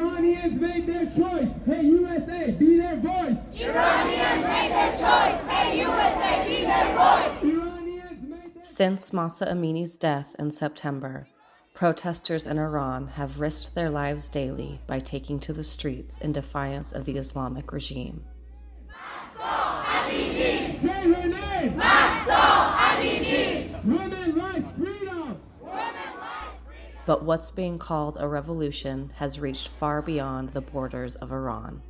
Iranians made their choice. Hey, USA, be their voice. Iranians made their choice. Hey, USA, be their voice. Their Since Mahsa Amini's death in September, protesters in Iran have risked their lives daily by taking to the streets in defiance of the Islamic regime. Say her name. Mahsa Amini. Women, life, freedom. But what's being called a revolution has reached far beyond the borders of Iran.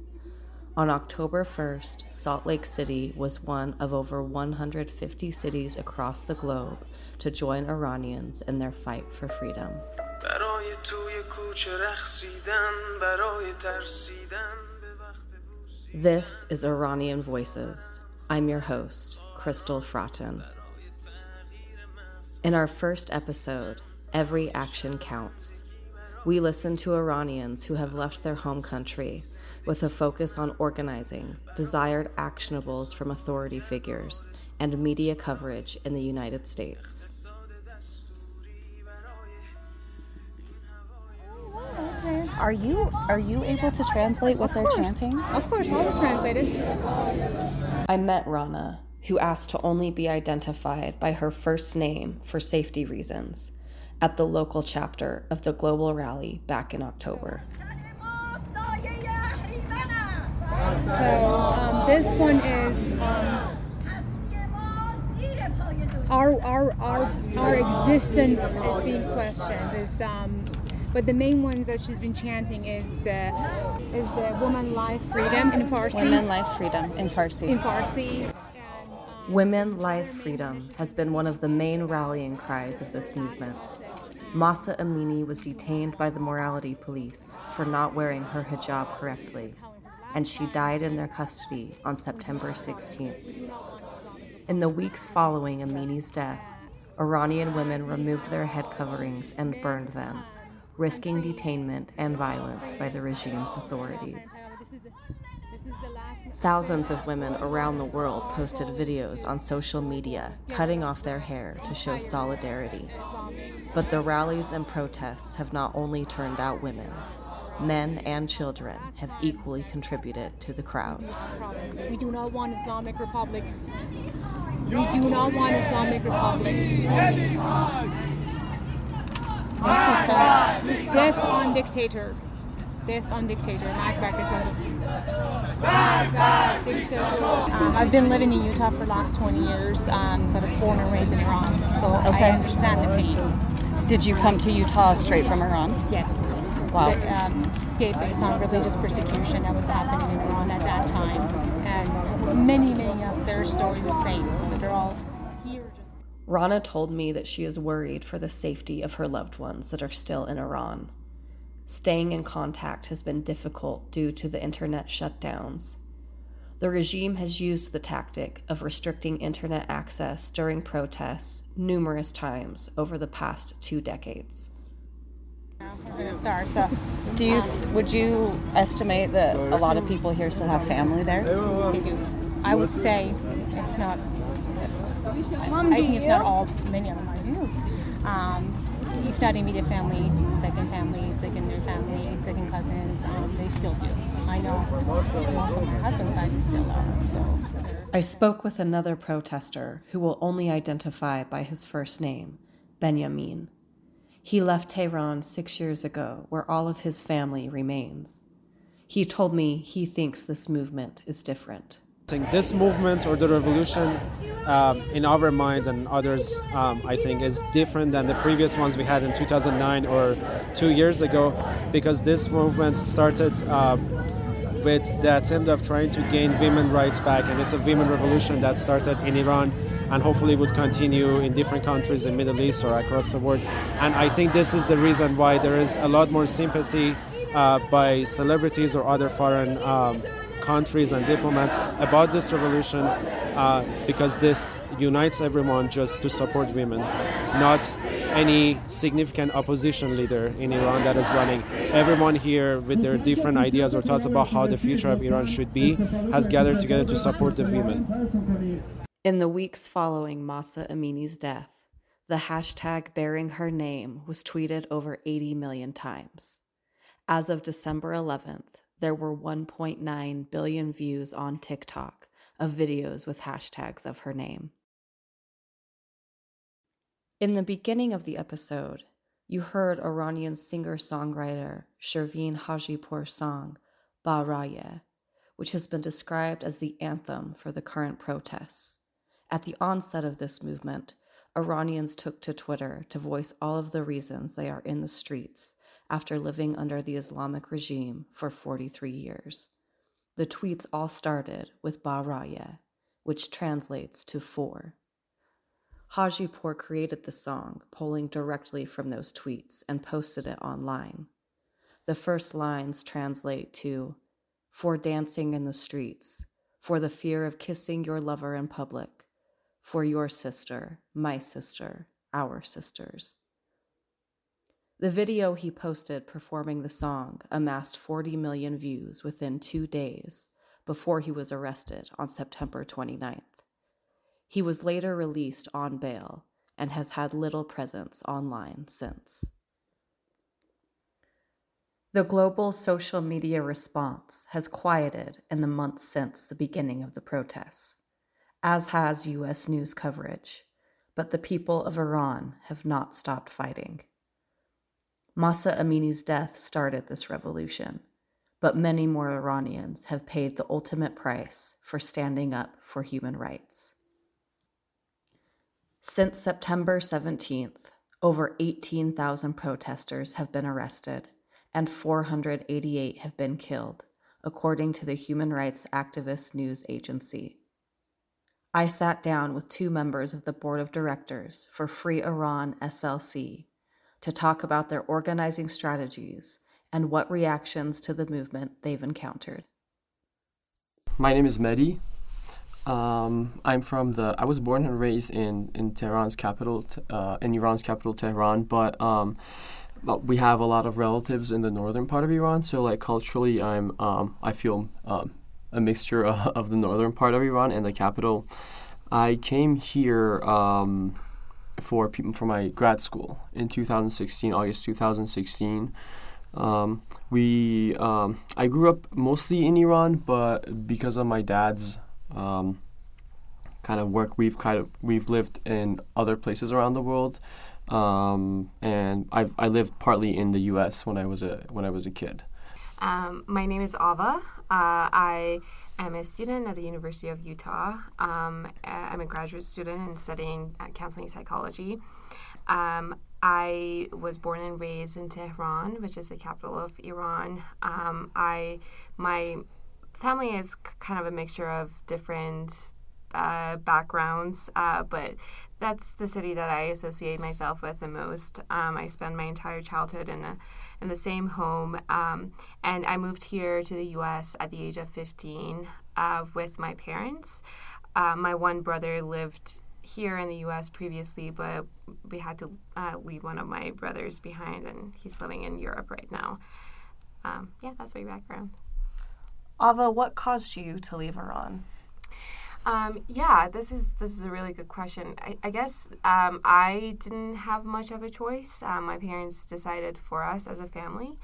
On October 1st, Salt Lake City was one of over 150 cities across the globe to join Iranians in their fight for freedom. This is Iranian Voices. I'm your host, Crystal Fratten. In our first episode, Every Action Counts, we listen to Iranians who have left their home country with a focus on organizing desired actionables from authority figures and media coverage in the United States. Are you are you able to translate what they're chanting? Of course, I will translate it. I met Rana, who asked to only be identified by her first name for safety reasons, at the local chapter of the global rally back in October. So um, this one is um, our, our our our existence is being questioned. Is um, but the main ones that she's been chanting is the is the woman life freedom in Farsi. Women, life, freedom in Farsi. in Farsi. Um, Women, Life, Freedom has been one of the main rallying cries of this movement. Mahsa Amini was detained by the morality police for not wearing her hijab correctly, and she died in their custody on September 16th. In the weeks following Amini's death, Iranian women removed their head coverings and burned them, risking detainment and violence by the regime's authorities. Thousands of women around the world posted videos on social media cutting off their hair to show solidarity. But the rallies and protests have not only turned out women, men and children have equally contributed to the crowds. We do not want Islamic Republic. We do not want Islamic Republic. Thank you. Death on dictator. Death on dictator. Dictator. Um, I've been living in Utah for the last 20 years, um, but I'm born and raised in Iran, so Okay. I understand the pain. Did you come to Utah straight from Iran? Yes. Wow. The, um, escape based on religious persecution that was happening in Iran at that time, and many, many of their stories are the same. So they're all here just. Rana told me that she is worried for the safety of her loved ones that are still in Iran. Staying in contact has been difficult due to the internet shutdowns. The regime has used the tactic of restricting internet access during protests numerous times over the past two decades. We're gonna start. So Do you would you estimate that a lot of people here still have family there? they do. I would say, if not, I think if not all, many of them I do. Um, if not immediate family, second family, secondary family, second cousins, um, they still do. I know of my husband's side is still are. So I spoke with another protester who will only identify by his first name, Benjamin. He left Tehran six years ago, where all of his family remains. He told me he thinks this movement is different. Think this movement or the revolution um, in our mind and others, um, I think, is different than the previous ones we had in 2009 or two years ago because this movement started um, with the attempt of trying to gain women rights back, and it's a women revolution that started in Iran and hopefully would continue in different countries in Middle East or across the world. And I think this is the reason why there is a lot more sympathy uh, by celebrities or other foreign um, countries and diplomats about this revolution uh, because this unites everyone just to support women, not any significant opposition leader in Iran that is running. Everyone here, with their different ideas or thoughts about how the future of Iran should be, has gathered together to support the women. In the weeks following Mahsa Amini's death, the hashtag bearing her name was tweeted over 80 million times. As of December 11th, there were 1.9 billion views on TikTok of videos with hashtags of her name. In the beginning of the episode, you heard Iranian singer songwriter Shervin Hajipour's song, Baraye, which has been described as the anthem for the current protests. At the onset of this movement, Iranians took to Twitter to voice all of the reasons they are in the streets after living under the Islamic regime for 43 years. The tweets all started with Baraye, which translates to four. Hajipour created the song, pulling directly from those tweets, and posted it online. The first lines translate to For dancing in the streets, for the fear of kissing your lover in public, for your sister, my sister, our sisters. The video he posted performing the song amassed 40 million views within two days before he was arrested on September 29th. He was later released on bail and has had little presence online since. The global social media response has quieted in the months since the beginning of the protests, as has US news coverage, but the people of Iran have not stopped fighting. Mahsa Amini's death started this revolution, but many more Iranians have paid the ultimate price for standing up for human rights. Since September 17th, over 18,000 protesters have been arrested and 488 have been killed, according to the human rights activist news agency. I sat down with two members of the board of directors for Free Iran SLC to talk about their organizing strategies and what reactions to the movement they've encountered. My name is Mehdi. Um, I'm from the. I was born and raised in in Tehran's capital, uh, in Iran's capital, Tehran. But um, but we have a lot of relatives in the northern part of Iran. So like culturally, I'm um, I feel um, a mixture of the northern part of Iran and the capital. I came here um, for people for my grad school in 2016, August 2016. Um, we um, I grew up mostly in Iran, but because of my dad's um, kind of work. We've kind of we've lived in other places around the world, um, and I I lived partly in the U.S. when I was a when I was a kid. Um, my name is Ava. Uh, I am a student at the University of Utah. Um, I'm a graduate student and studying counseling psychology. Um, I was born and raised in Tehran, which is the capital of Iran. Um, I my family is kind of a mixture of different uh, backgrounds, uh, but that's the city that I associate myself with the most. Um, I spent my entire childhood in a in the same home, um, and I moved here to the U.S. at the age of 15 uh, with my parents. Uh, my one brother lived here in the U.S. previously, but we had to uh, leave one of my brothers behind, and he's living in Europe right now. Um, yeah, that's my background. Ava, what caused you to leave Iran? Um, yeah, this is this is a really good question. I, I guess um, I didn't have much of a choice. Um, my parents decided for us as a family.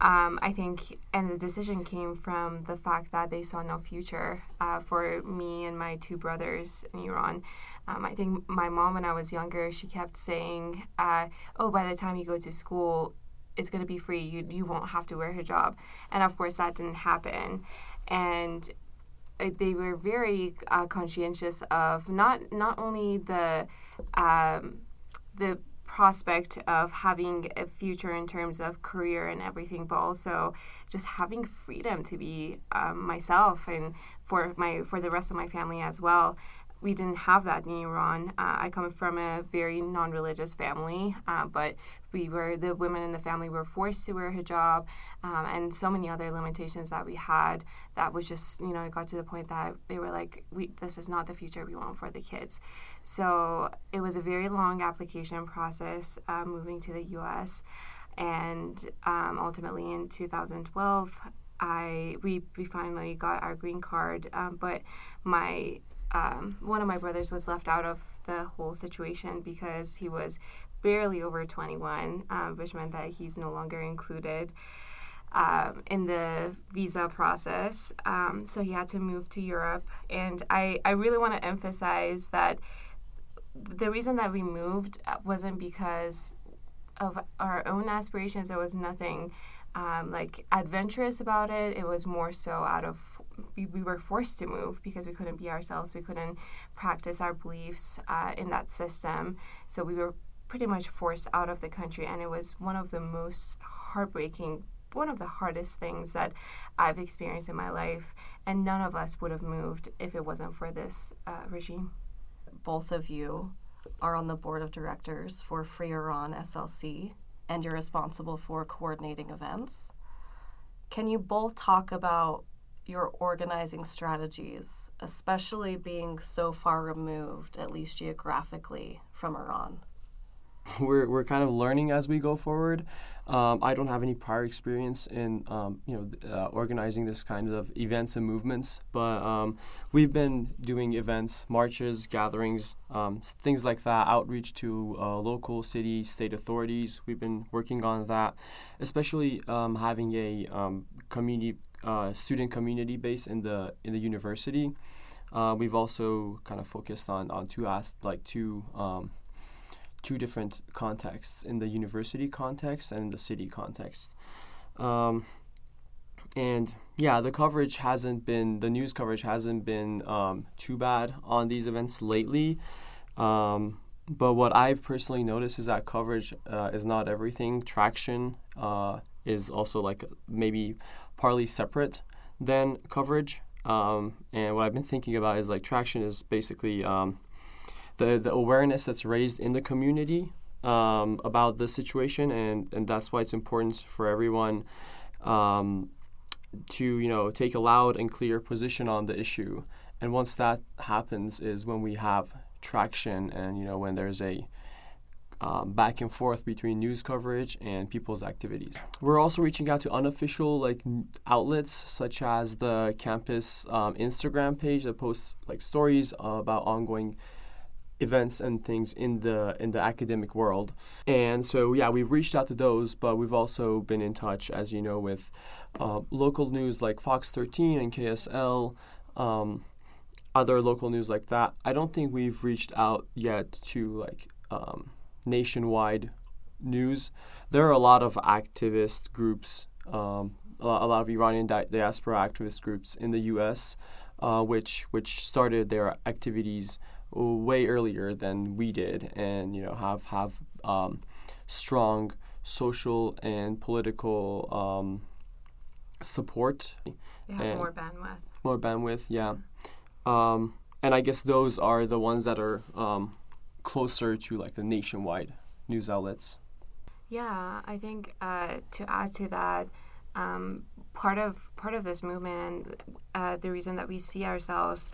Um, I think, and the decision came from the fact that they saw no future uh, for me and my two brothers in Iran. Um, I think my mom, when I was younger, she kept saying, uh, "Oh, by the time you go to school, it's going to be free. You, you won't have to wear hijab. And of course, that didn't happen. And they were very uh, conscientious of not not only the um, the prospect of having a future in terms of career and everything, but also just having freedom to be um, myself and for my for the rest of my family as well we didn't have that in Iran. Uh, I come from a very non-religious family, uh, but we were the women in the family were forced to wear hijab, um, and so many other limitations that we had. That was just you know it got to the point that they were like, we this is not the future we want for the kids. So it was a very long application process uh, moving to the U.S. And um, ultimately in 2012, I we we finally got our green card, um, but my um, one of my brothers was left out of the whole situation because he was barely over 21, um, which meant that he's no longer included. um, in the visa process. Um, so he had to move to Europe. And I, I really want to emphasize that the reason that we moved wasn't because of our own aspirations. There was nothing um, like adventurous about it. It was more so out of we, we were forced to move because we couldn't be ourselves. We couldn't practice our beliefs uh, in that system. So we were pretty much forced out of the country, and it was one of the most heartbreaking one of the hardest things that I've experienced in my life, and none of us would have moved if it wasn't for this uh, regime. Both of you are on the board of directors for Free Iran SLC, and you're responsible for coordinating events. Can you both talk about your organizing strategies, especially being so far removed, at least geographically, from Iran? we're, we're kind of learning as we go forward. Um, I don't have any prior experience in um, you know uh, organizing this kind of events and movements, but um, we've been doing events, marches, gatherings, um, things like that, outreach to uh, local city, state authorities. We've been working on that, especially um, having a um, community uh, student community base in the in the university. Uh, we've also kind of focused on on two as like two two different contexts in the university context and the city context. Um, and yeah, the coverage hasn't been, the news coverage hasn't been um, too bad on these events lately. Um, but what I've personally noticed is that coverage uh, is not everything. Traction uh, is also like maybe partly separate than coverage. Um, and what I've been thinking about is like traction is basically um, the, the awareness that's raised in the community um, about the situation, and, and that's why it's important for everyone um, to you know take a loud and clear position on the issue. And once that happens, is when we have traction, and you know when there's a um, back and forth between news coverage and people's activities. We're also reaching out to unofficial like outlets such as the campus um, Instagram page that posts like stories about ongoing events and things in the in the academic world. And so yeah, we've reached out to those, but we've also been in touch, as you know, with uh, local news like Fox 13 and KSL. Um, other local news like that. I don't think we've reached out yet to like um, nationwide news. There are a lot of activist groups, um, a lot of Iranian di- diaspora activist groups in the U.S., uh, which which started their activities way earlier than we did, and you know have have um, strong social and political um, support. They have more bandwidth. More bandwidth, yeah. Um, and I guess those are the ones that are um, closer to like the nationwide news outlets. Yeah, I think uh, to add to that, um, part of part of this movement uh, the reason that we see ourselves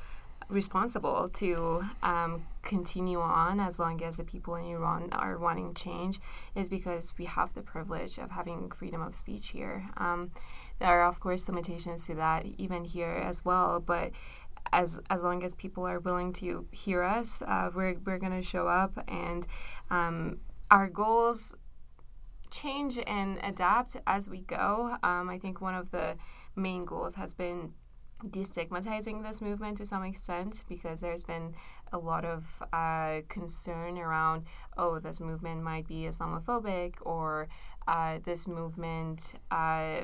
responsible to um, continue on as long as the people in Iran are wanting change is because we have the privilege of having freedom of speech here. Um, there are, of course, limitations to that even here as well, but as as long as people are willing to hear us, uh, we're we're going to show up, and um, our goals change and adapt as we go. Um, I think one of the main goals has been destigmatizing this movement to some extent because there's been a lot of uh, concern around oh this movement might be islamophobic or uh, this movement uh,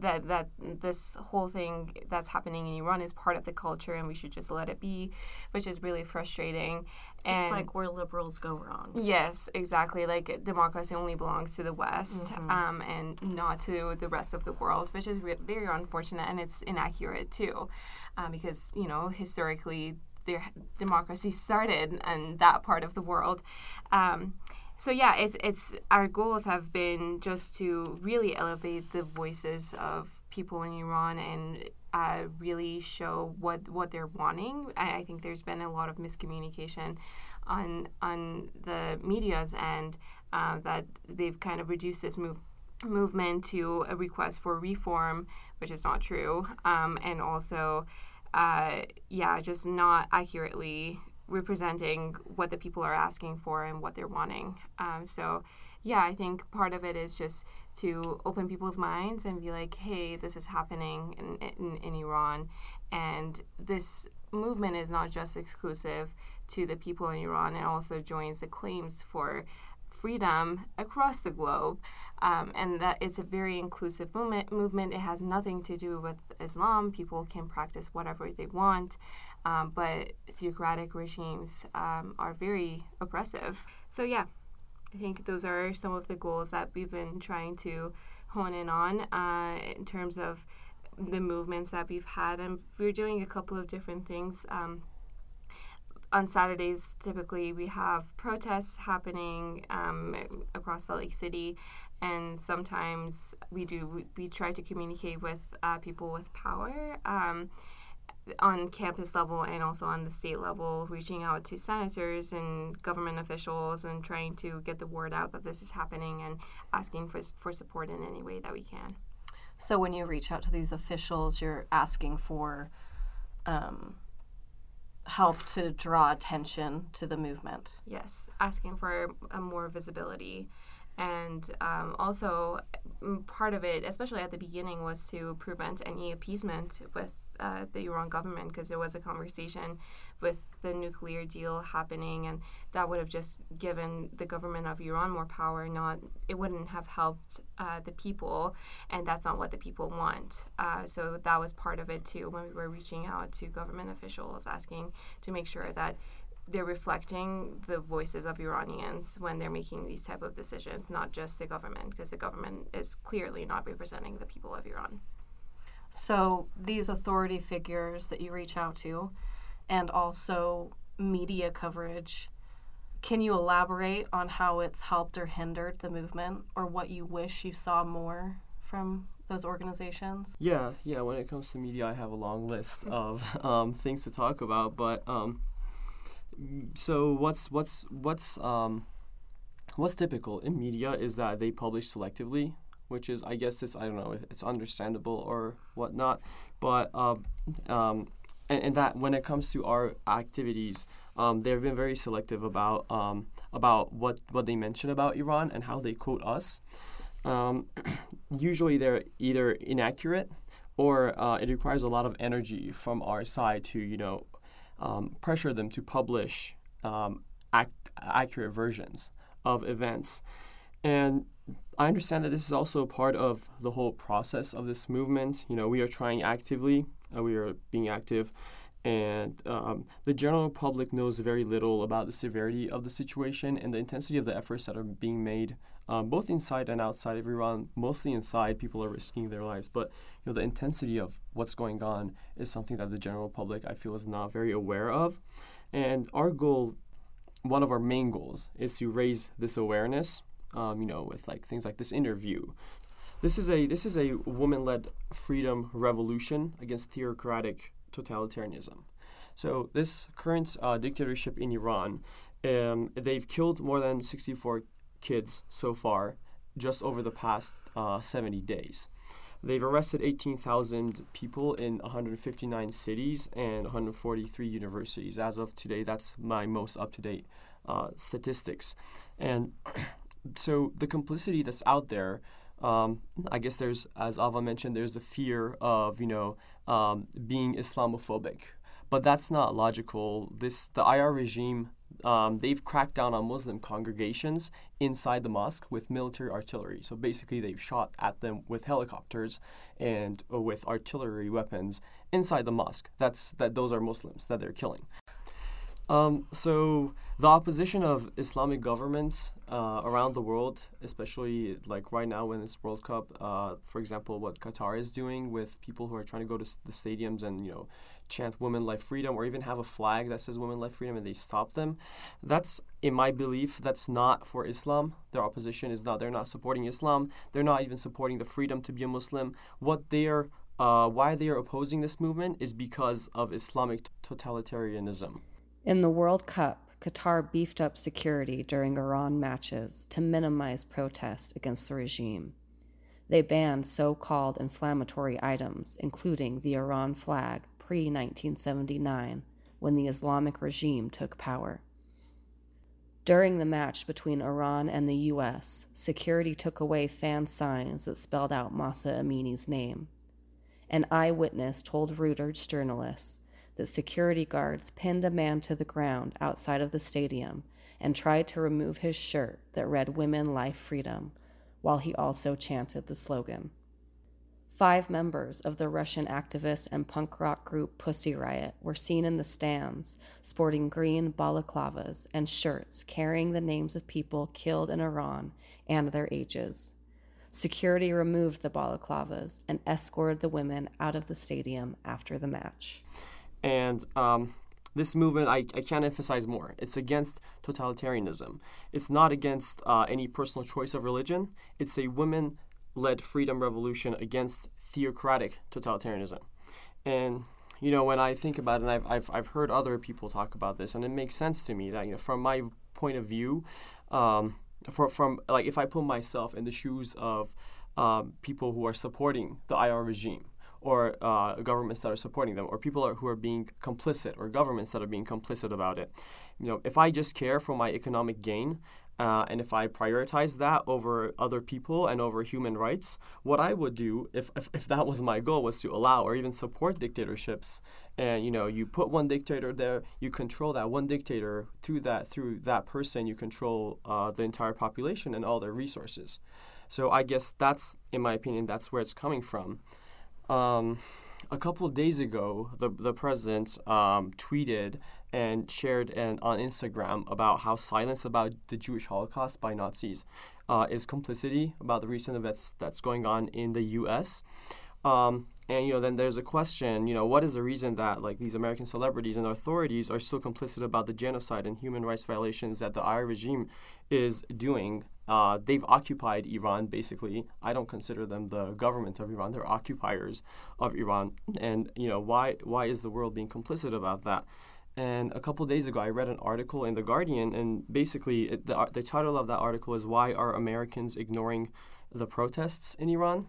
that that this whole thing that's happening in Iran is part of the culture and we should just let it be, which is really frustrating. And it's like where liberals go wrong. Yes, exactly. Like democracy only belongs to the West mm-hmm. um, and not to the rest of the world, which is re- very unfortunate and it's inaccurate too, um, because you know historically their democracy started in that part of the world. Um, so yeah, it's it's our goals have been just to really elevate the voices of people in Iran and uh, really show what what they're wanting. I, I, think there's been a lot of miscommunication on on the media's end uh, that they've kind of reduced this move movement to a request for reform, which is not true, um, and also. Uh, yeah, just not accurately representing what the people are asking for and what they're wanting. Um, so, yeah, I think part of it is just to open people's minds and be like, hey, this is happening in, in, in Iran. And this movement is not just exclusive to the people in Iran, it also joins the claims for freedom across the globe, um, and that it's a very inclusive movement. Movement. It has nothing to do with Islam. People can practice whatever they want, um, but theocratic regimes um, are very oppressive. So yeah, I think those are some of the goals that we've been trying to hone in on uh, in terms of the movements that we've had, and we're doing a couple of different things. Um, on Saturdays, typically we have protests happening um, across Salt Lake City, and sometimes we do we, we try to communicate with uh, people with power. Um, on campus level and also on the state level, reaching out to senators and government officials and trying to get the word out that this is happening and asking for, for support in any way that we can. So, when you reach out to these officials, you're asking for um, help to draw attention to the movement. Yes, asking for a more visibility. And um, also, part of it, especially at the beginning, was to prevent any appeasement with uh, the Iran government because there was a conversation with the nuclear deal happening, and that would have just given the government of Iran more power. Not it wouldn't have helped uh, the people, and that's not what the people want. Uh, so that was part of it too when we were reaching out to government officials, asking to make sure that they're reflecting the voices of Iranians when they're making these type of decisions, not just the government, because the government is clearly not representing the people of Iran. So these authority figures that you reach out to, and also media coverage, can you elaborate on how it's helped or hindered the movement, or what you wish you saw more from those organizations? Yeah, yeah. When it comes to media, I have a long list of um, things to talk about, but um, so what's what's what's um, what's typical in media is that they publish selectively which is I guess it's I don't know it's understandable or whatnot, but um, um, and, and, that when it comes to our activities, um, they've been very selective about um, about what what they mention about Iran and how they quote us. Um, usually, they're either inaccurate or uh, it requires a lot of energy from our side to you know um, pressure them to publish act- accurate versions of events. And I understand that this is also a part of the whole process of this movement. You know, we are trying actively, uh, we are being active, and um, the general public knows very little about the severity of the situation and the intensity of the efforts that are being made, um, both inside and outside of Iran. Mostly inside, people are risking their lives, but you know, the intensity of what's going on is something that the general public, I feel, is not very aware of. And our goal, one of our main goals, is to raise this awareness um, you know, with like things like this interview. This is a this is a woman-led freedom revolution against theocratic totalitarianism. So this current uh, dictatorship in Iran, um, they've killed more than 64 kids so far, just over the past uh, 70 days. They've arrested 18,000 people in 159 cities and 143 universities. As of today, that's my most up to date uh, statistics. And so the complicity that's out there, um, I guess there's, as Ava mentioned, there's a fear of you know um, being Islamophobic, but that's not logical. This the IR regime. Um, they've cracked down on Muslim congregations inside the mosque with military artillery. So basically, they've shot at them with helicopters and uh, with artillery weapons inside the mosque. That's that. Those are Muslims that they're killing. Um, so the opposition of Islamic governments uh, around the world, especially like right now when it's World Cup, uh, for example, what Qatar is doing with people who are trying to go to the stadiums and you know chant "Women Life Freedom" or even have a flag that says "Women Life Freedom" and they stop them. That's, in my belief, that's not for Islam. Their opposition is not. They're not supporting Islam. They're not even supporting the freedom to be a Muslim. What they are, uh, why they are opposing this movement is because of Islamic totalitarianism. In the World Cup, Qatar beefed up security during Iran matches to minimize protest against the regime. They banned so called inflammatory items, including the Iran flag pre 1979 when the Islamic regime took power. During the match between Iran and the US, security took away fan signs that spelled out Mahsa Amini's name. An eyewitness told Reuters journalists that security guards pinned a man to the ground outside of the stadium and tried to remove his shirt that read Women, Life, Freedom, while he also chanted the slogan. Five members of the Russian activist and punk rock group Pussy Riot were seen in the stands sporting green balaclavas and shirts carrying the names of people killed in Iran and their ages. Security removed the balaclavas and escorted the women out of the stadium after the match. And um, this movement, I, I can't emphasize more. It's against totalitarianism. It's not against uh, any personal choice of religion. It's a women led freedom revolution against theocratic totalitarianism. And you know, when I think about it, and I've, I've, I've heard other people talk about this, and it makes sense to me that, you know, from my point of view, um, for, from like if I put myself in the shoes of um, people who are supporting the IR regime, or uh, governments that are supporting them, or people are, who are being complicit, or governments that are being complicit about it. You know, if I just care for my economic gain, uh, and if I prioritize that over other people and over human rights, what I would do if, if, if, that was my goal was to allow or even support dictatorships. And you know, you put one dictator there, you control that one dictator through that through that person, you control uh, the entire population and all their resources. So I guess that's, in my opinion, that's where it's coming from. Um, a couple of days ago, the, the president um, tweeted and shared an, on Instagram about how silence about the Jewish Holocaust by Nazis uh, is complicity about the recent events that's going on in the U.S. Um, and you know, then there's a question. You know, what is the reason that like these American celebrities and authorities are so complicit about the genocide and human rights violations that the IR regime is doing? Uh, they've occupied Iran basically. I don't consider them the government of Iran. They're occupiers of Iran. And you know, why why is the world being complicit about that? And a couple days ago, I read an article in the Guardian, and basically, it, the the title of that article is "Why Are Americans Ignoring the Protests in Iran?"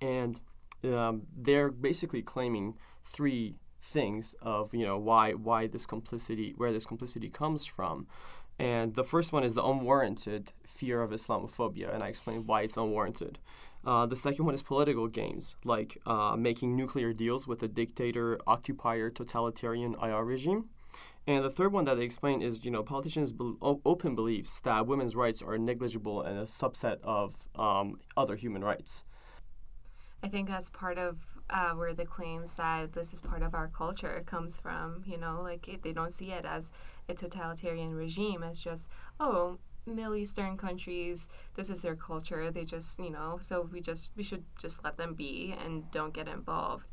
And um, they're basically claiming three things of you know why why this complicity where this complicity comes from and the first one is the unwarranted fear of islamophobia and i explain why it's unwarranted uh, the second one is political games like uh, making nuclear deals with a dictator occupier totalitarian ir regime and the third one that they explain is, you know, politicians' be- open beliefs that women's rights are negligible and a subset of um, other human rights. I think that's part of uh, where the claims that this is part of our culture comes from. You know, like it, they don't see it as a totalitarian regime, as just oh, Middle Eastern countries, this is their culture. They just, you know, so we just we should just let them be and don't get involved.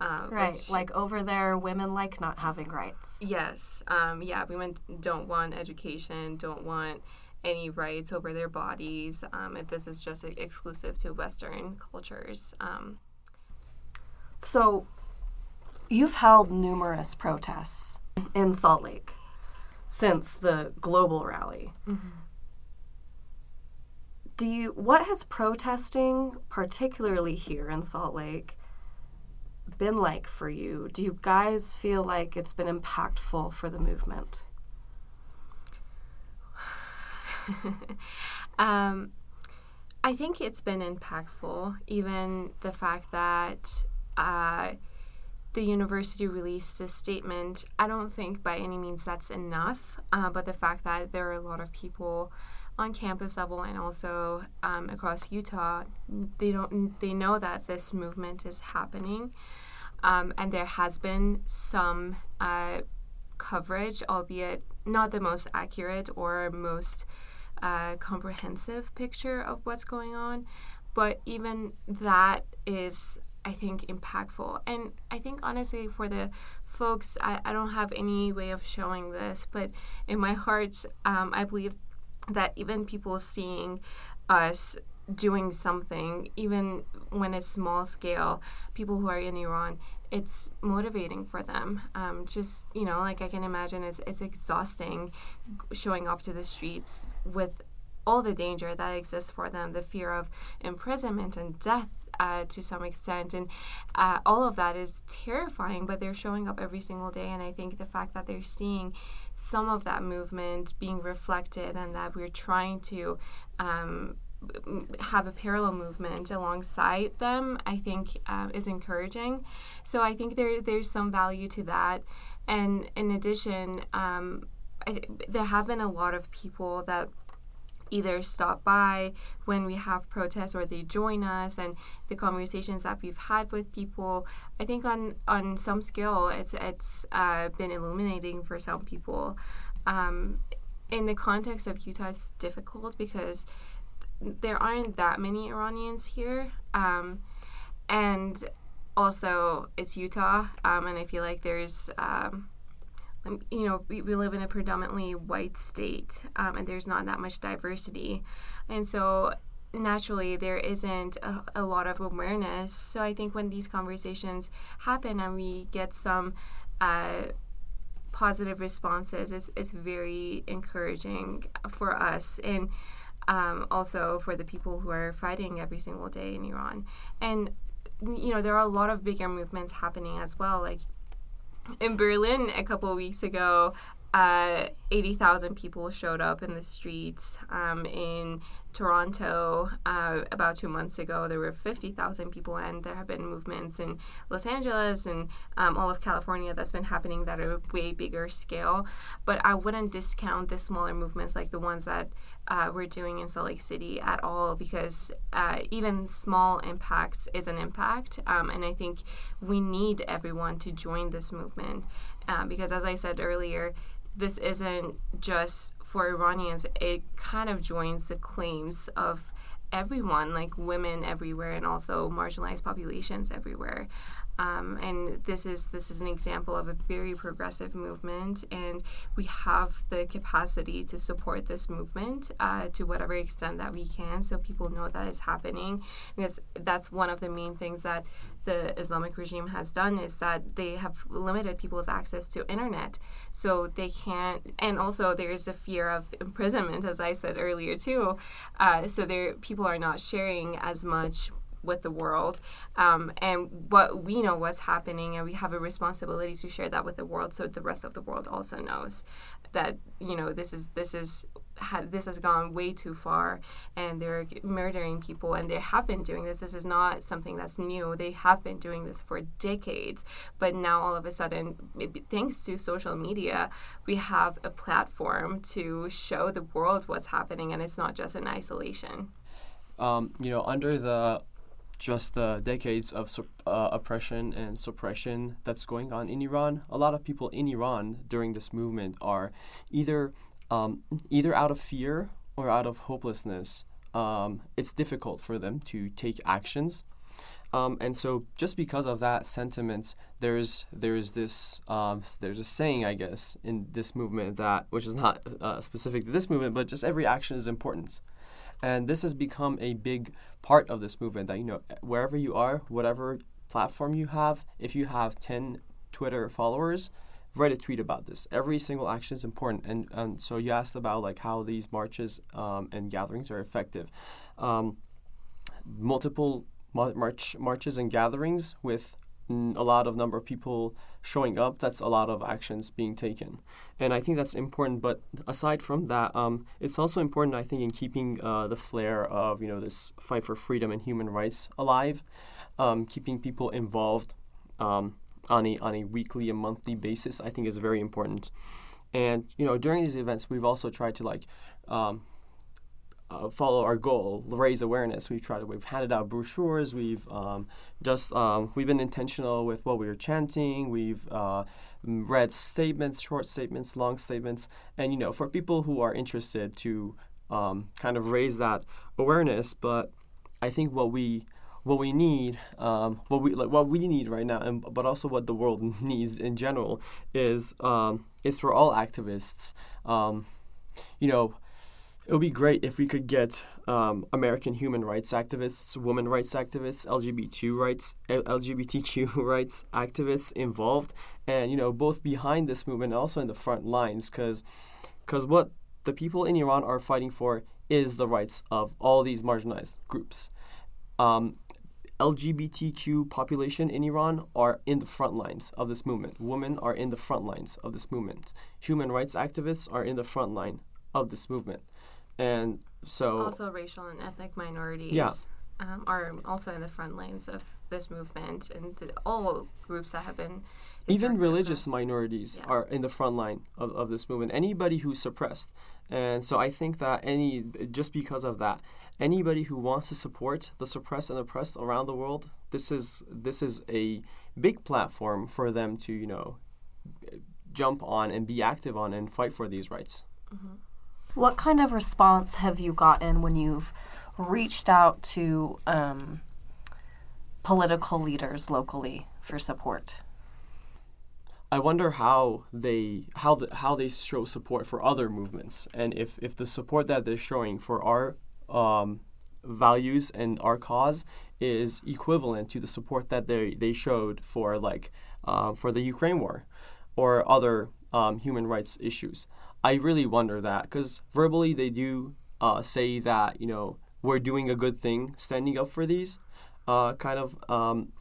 Um, right, which, like over there, women like not having rights. Yes, um, yeah, women don't want education, don't want any rights over their bodies. Um, this is just exclusive to Western cultures. Um, so, you've held numerous protests in Salt Lake since the global rally. Mm-hmm. Do you what has protesting, particularly here in Salt Lake, been like for you? Do you guys feel like it's been impactful for the movement? um, I think it's been impactful, even the fact that uh, the university released this statement. I don't think by any means that's enough, uh, but the fact that there are a lot of people on campus level and also um, across Utah, they don't they know that this movement is happening, um, and there has been some uh, coverage, albeit not the most accurate or most uh, comprehensive picture of what's going on. But even that is, I think, impactful. And I think, honestly, for the folks, I, I don't have any way of showing this, but in my heart, um, I believe that even people seeing us doing something, even when it's small scale, people who are in Iran, it's motivating for them. Um, just you know, like I can imagine, it's it's exhausting showing up to the streets with all the danger that exists for them, the fear of imprisonment and death uh, to some extent, and uh, all of that is terrifying. But they're showing up every single day, and I think the fact that they're seeing some of that movement being reflected, and that we're trying to um, have a parallel movement alongside them, I think uh, is encouraging. So I think there there's some value to that. And in addition, um, I, there have been a lot of people that either stop by when we have protests or they join us and the conversations that we've had with people. I think on on some scale it's it's uh, been illuminating for some people. Um, in the context of utah it's difficult because there aren't that many iranians here um, and also it's utah um, and i feel like there's um, you know, we, we live in a predominantly white state um, and there's not that much diversity. And so naturally there isn't a, a, lot of awareness. So I think when these conversations happen and we get some uh, positive responses, it's, it's very encouraging for us. And um, also for the people who are fighting every single day in Iran. And you know there are a lot of bigger movements happening as well like in Berlin a couple of weeks ago, uh, 80,000 people showed up in the streets. Um, in Toronto, uh, about two months ago, there were 50,000 people, and there have been movements in Los Angeles and um, all of California that's been happening that are way bigger scale. But I wouldn't discount the smaller movements like the ones that uh, we're doing in Salt Lake City at all because uh, even small impacts is an impact. Um, and I think we need everyone to join this movement um, because, as I said earlier, this isn't just for Iranians, it kind of joins the claims of everyone, like women everywhere and also marginalized populations everywhere. Um, and this is this is an example of a very progressive movement, and we have the capacity to support this movement uh, to whatever extent that we can, so people know that it's happening. Because that's one of the main things that the Islamic regime has done is that they have limited people's access to internet, so they can't. And also, there is a fear of imprisonment, as I said earlier too. Uh, so there, people are not sharing as much with the world um, and what we know what's happening and we have a responsibility to share that with the world so the rest of the world also knows that you know this is this is ha- this has gone way too far and they're murdering people and they have been doing this this is not something that's new they have been doing this for decades but now all of a sudden maybe thanks to social media we have a platform to show the world what's happening and it's not just in isolation um, you know under the just the decades of uh, oppression and suppression that's going on in Iran. A lot of people in Iran during this movement are either um, either out of fear or out of hopelessness. Um, it's difficult for them to take actions. Um, and so, just because of that sentiment, there's there's this um, there's a saying, I guess, in this movement that, which is not uh, specific to this movement, but just every action is important. And this has become a big part of this movement that, you know, wherever you are, whatever platform you have, if you have 10 Twitter followers, write a tweet about this. Every single action is important. And, and so you asked about like how these marches um, and gatherings are effective. Um, multiple march marches and gatherings with a lot of number of people showing up, that's a lot of actions being taken. And I think that's important. But aside from that, um, it's also important, I think, in keeping uh, the flair of you know this fight for freedom and human rights alive, um, keeping people involved um, on a on a weekly and monthly basis. I think is very important. And you know during these events, we've also tried to like um, uh, follow our goal, raise awareness. We've tried we've handed out brochures. We've um, just um, we've been intentional with what we were chanting. We've uh, read statements, short statements, long statements, and you know, for people who are interested to um, kind of raise that awareness. But I think what we what we need, um, what we like, what we need right now, and but also what the world needs in general is um, is for all activists. Um, you know, it would be great if we could get um, American human rights activists, women rights activists, LGBT rights, LGBTQ rights activists involved, and you know both behind this movement and also in the front lines, because because what the people in Iran are fighting for is the rights of all these marginalized groups. Um, LGBTQ population in Iran are in the front lines of this movement. Women are in the front lines of this movement. Human rights activists are in the front line of this movement. And so also racial and ethnic minorities Yeah. Um, are also in the front lines of this movement and the, all groups that have been even religious oppressed. minorities Yeah. are in the front line of, of this movement anybody who's suppressed and so i think that any just because of that anybody who wants to support the suppressed and oppressed around the world this is this is a big platform for them to you know jump on and be active on and fight for these rights What kind of response have you gotten when you've reached out to um, political leaders locally for support? I wonder how they how the, how they show support for other movements, and if, if the support that they're showing for our um, values and our cause is equivalent to the support that they they showed for like uh, for the Ukraine war or other um, human rights issues. I really wonder that because verbally they do uh, say that you know we're doing a good thing standing up for these uh, kind of um,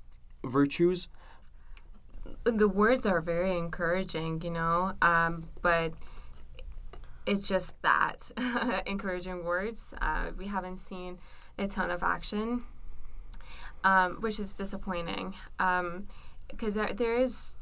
virtues, the words are very encouraging, you know, um, but it's just that encouraging words. Uh, we haven't seen a ton of action, um, which is disappointing because there, there is,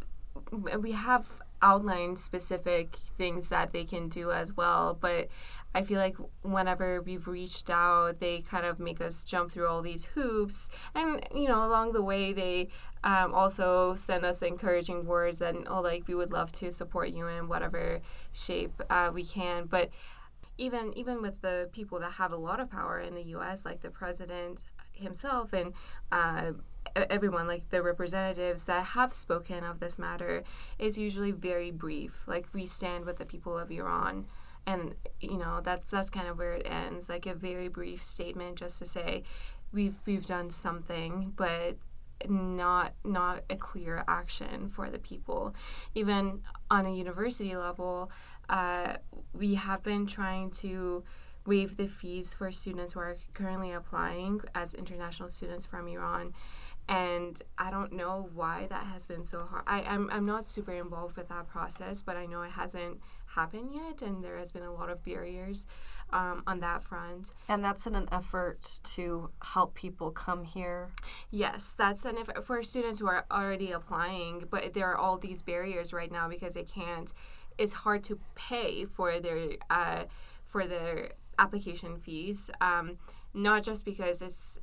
we have outlined specific things that they can do as well, but I feel like whenever we've reached out, they kind of make us jump through all these hoops. And, you know, along the way, they um, also send us encouraging words and, oh, like, we would love to support you in whatever shape uh, we can. But even even with the people that have a lot of power in the U.S., like the president himself and uh, everyone, like the representatives that have spoken of this matter, is usually very brief. Like we stand with the people of Iran, and you know that's that's kind of where it ends. Like a very brief statement, just to say we've we've done something, but not not a clear action for the people. Even on a university level, uh, we have been trying to waive the fees for students who are currently applying as international students from Iran. And I don't know why that has been so hard. I, I'm, I'm not super involved with that process, but I know it hasn't happened yet, and there has been a lot of barriers um, on that front. And that's in an effort to help people come here. Yes, that's an effort for students who are already applying, but there are all these barriers right now because they can't. It's hard to pay for their uh, for their application fees, um, not just because it's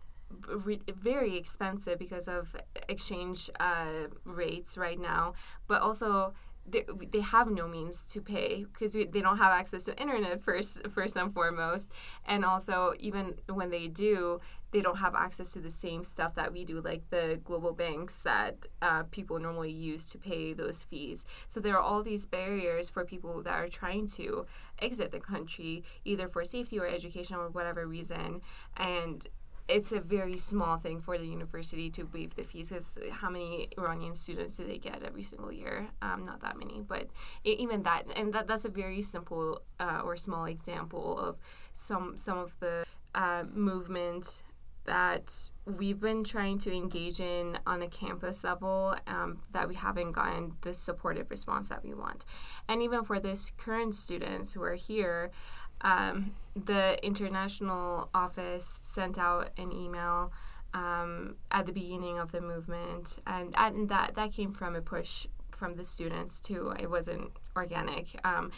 re- very expensive because of exchange uh, rates right now, but also they, they have no means to pay because they don't have access to internet first first and foremost. And also even when they do they don't have access to the same stuff that we do like the global banks that uh, people normally use to pay those fees. So there are all these barriers for people that are trying to exit the country either for safety or education or whatever reason. And it's a very small thing for the university to waive the fees because how many Iranian students do they get every single year? Um, not that many, but even that, and that, that's a very simple uh, or small example of some some of the uh, movement that we've been trying to engage in on a campus level um, that we haven't gotten the supportive response that we want. And even for this current students who are here, um, the international office sent out an email um, at the beginning of the movement, and, and that that came from a push from the students too. It wasn't organic. Um,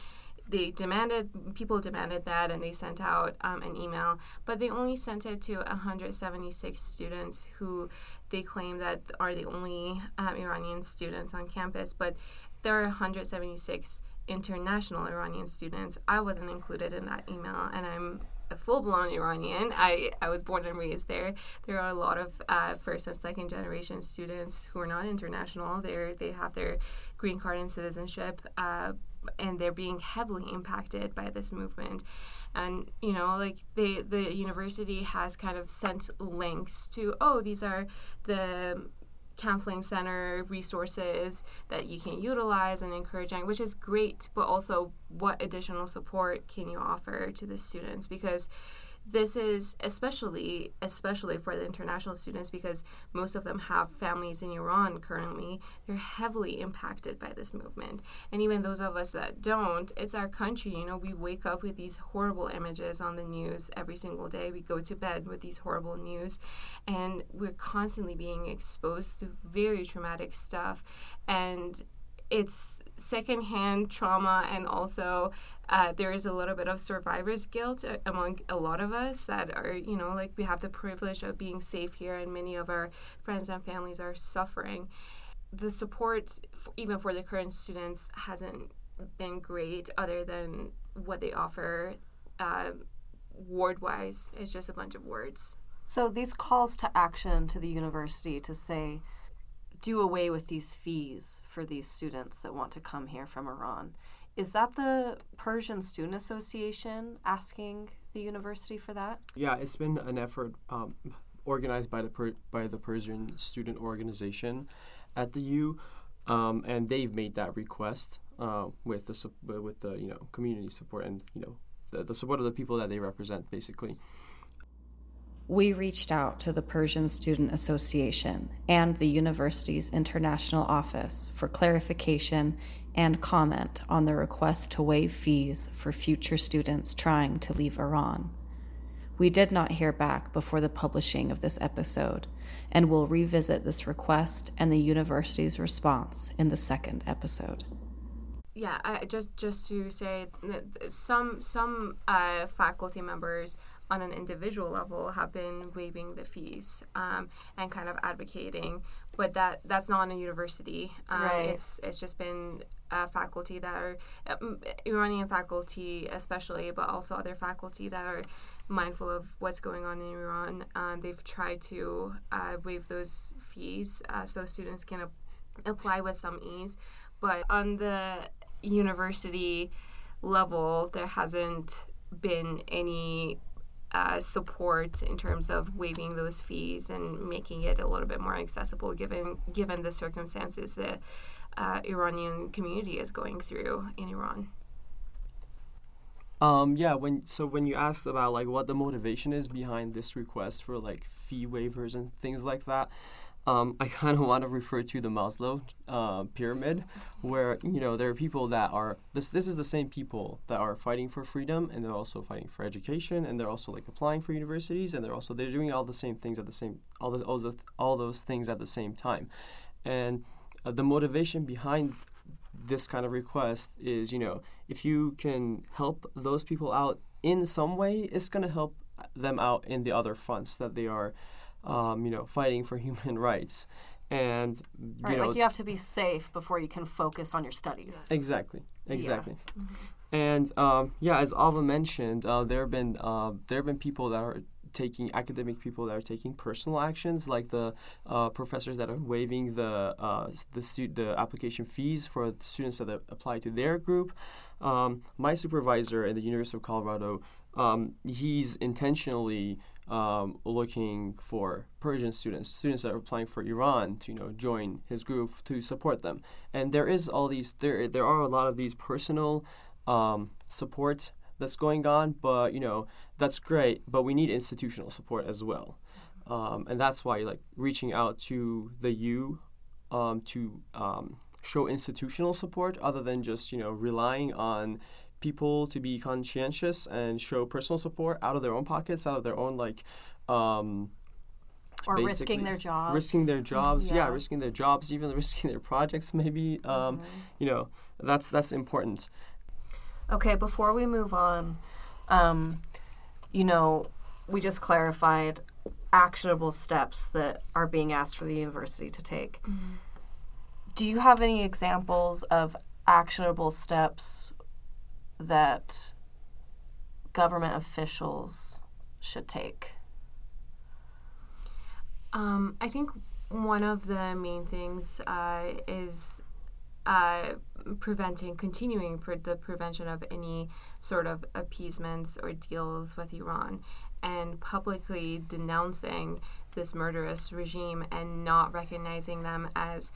they demanded people demanded that, and they sent out um, an email, but they only sent it to 176 students who they claim that are the only um, Iranian students on campus, but there are 176 international Iranian students. I wasn't included in that email, and I'm a full-blown Iranian. I, I was born and raised there. There are a lot of uh, first and second generation students who are not international. They they have their green card and citizenship, uh, and they're being heavily impacted by this movement. And you know, like they the university has kind of sent links to oh these are the counseling center resources that you can utilize and encouraging which is great but also what additional support can you offer to the students? Because this is especially especially for the international students because most of them have families in Iran currently. They're heavily impacted by this movement, and even those of us that don't, it's our country. You know, we wake up with these horrible images on the news every single day. We go to bed with these horrible news, and we're constantly being exposed to very traumatic stuff, and it's secondhand trauma and also uh, there is a little bit of survivor's guilt uh, among a lot of us that are, you know, like we have the privilege of being safe here, and many of our friends and families are suffering. The support, f- even for the current students, hasn't been great, other than what they offer uh, word wise. It's just a bunch of words. So these calls to action to the university to say, do away with these fees for these students that want to come here from Iran is that the Persian Student Association asking the university for that? Yeah, it's been an effort um, organized by the per- by the Persian Student Organization at the U, um, and they've made that request uh, with the su- with the you know community support and you know the, the support of the people that they represent, basically. We reached out to the Persian Student Association and the university's international office for clarification and comment on the request to waive fees for future students trying to leave Iran. We did not hear back before the publishing of this episode, and will revisit this request and the university's response in the second episode. Yeah, I, just just to say, some some uh, faculty members on an individual level have been waiving the fees um, and kind of advocating, but that that's not on a university. Um, right. It's it's just been uh, faculty that are um, Iranian faculty, especially, but also other faculty that are mindful of what's going on in Iran. Uh, they've tried to uh, waive those fees uh, so students can ap- apply with some ease, but on the university level, there hasn't been any uh, support in terms of waiving those fees and making it a little bit more accessible given given the circumstances that uh, Iranian community is going through in Iran. Um, yeah, when so when you asked about like what the motivation is behind this request for like fee waivers and things like that, um, I kind of want to refer to the Maslow uh, pyramid, where you know there are people that are this. This is the same people that are fighting for freedom, and they're also fighting for education, and they're also like applying for universities, and they're also they're doing all the same things at the same all the all, the, all those things at the same time, and uh, the motivation behind this kind of request is you know if you can help those people out in some way, it's going to help them out in the other fronts that they are um, you know, fighting for human rights. And you right, know, like you have to be safe before you can focus on your studies. Exactly, exactly. Yeah. Mm-hmm. And um, yeah, as Ava mentioned, uh, there have been uh, there have been people that are taking academic people that are taking personal actions, like the uh, professors that are waiving the uh, the, stu- the application fees for the students that apply to their group. Um, my supervisor at the University of Colorado, um, he's intentionally um, looking for Persian students, students that are applying for Iran to you know join his group to support them. And there is all these there there are a lot of these personal um, support that's going on, but you know that's great, but we need institutional support as well. Um, and that's why like reaching out to the U um, to um, show institutional support other than just you know relying on people to be conscientious and show personal support out of their own pockets, out of their own like um, or risking their jobs. Risking their jobs, yeah. yeah. risking their jobs, even risking their projects maybe. Um, mm-hmm. You know, that's that's important. Okay, before we move on, um, you know, we just clarified actionable steps that are being asked for the university to take. Mm-hmm. Do you have any examples of actionable steps that government officials should take? Um, I think one of the main things uh, is uh, preventing, continuing for the prevention of any sort of appeasements or deals with Iran and publicly denouncing this murderous regime and not recognizing them as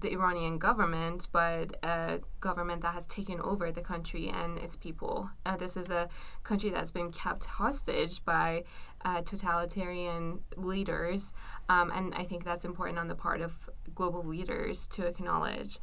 the Iranian government, but a government that has taken over the country and its people. Uh, this is a country that's been kept hostage by uh, totalitarian leaders, um, and I think that's important on the part of global leaders to acknowledge.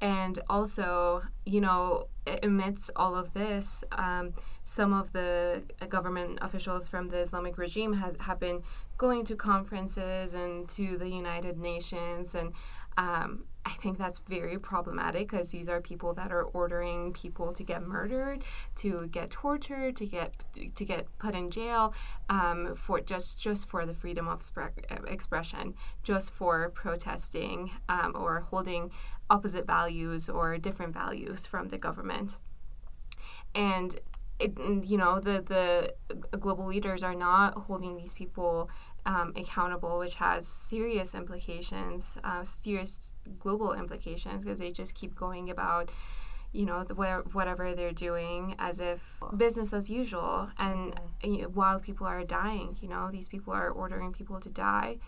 And also, you know, amidst all of this, um, some of the government officials from the Islamic regime has, have been going to conferences and to the United Nations and um, I think that's very problematic because these are people that are ordering people to get murdered, to get tortured, to get to get put in jail um, for just just for the freedom of expression, just for protesting um, or holding opposite values or different values from the government. And it, you know the the global leaders are not holding these people um, accountable, which has serious implications, uh, serious global implications, because they just keep going about, you know, the, whatever they're doing as if business as usual. And you know, while people are dying, you know, these people are ordering people to die,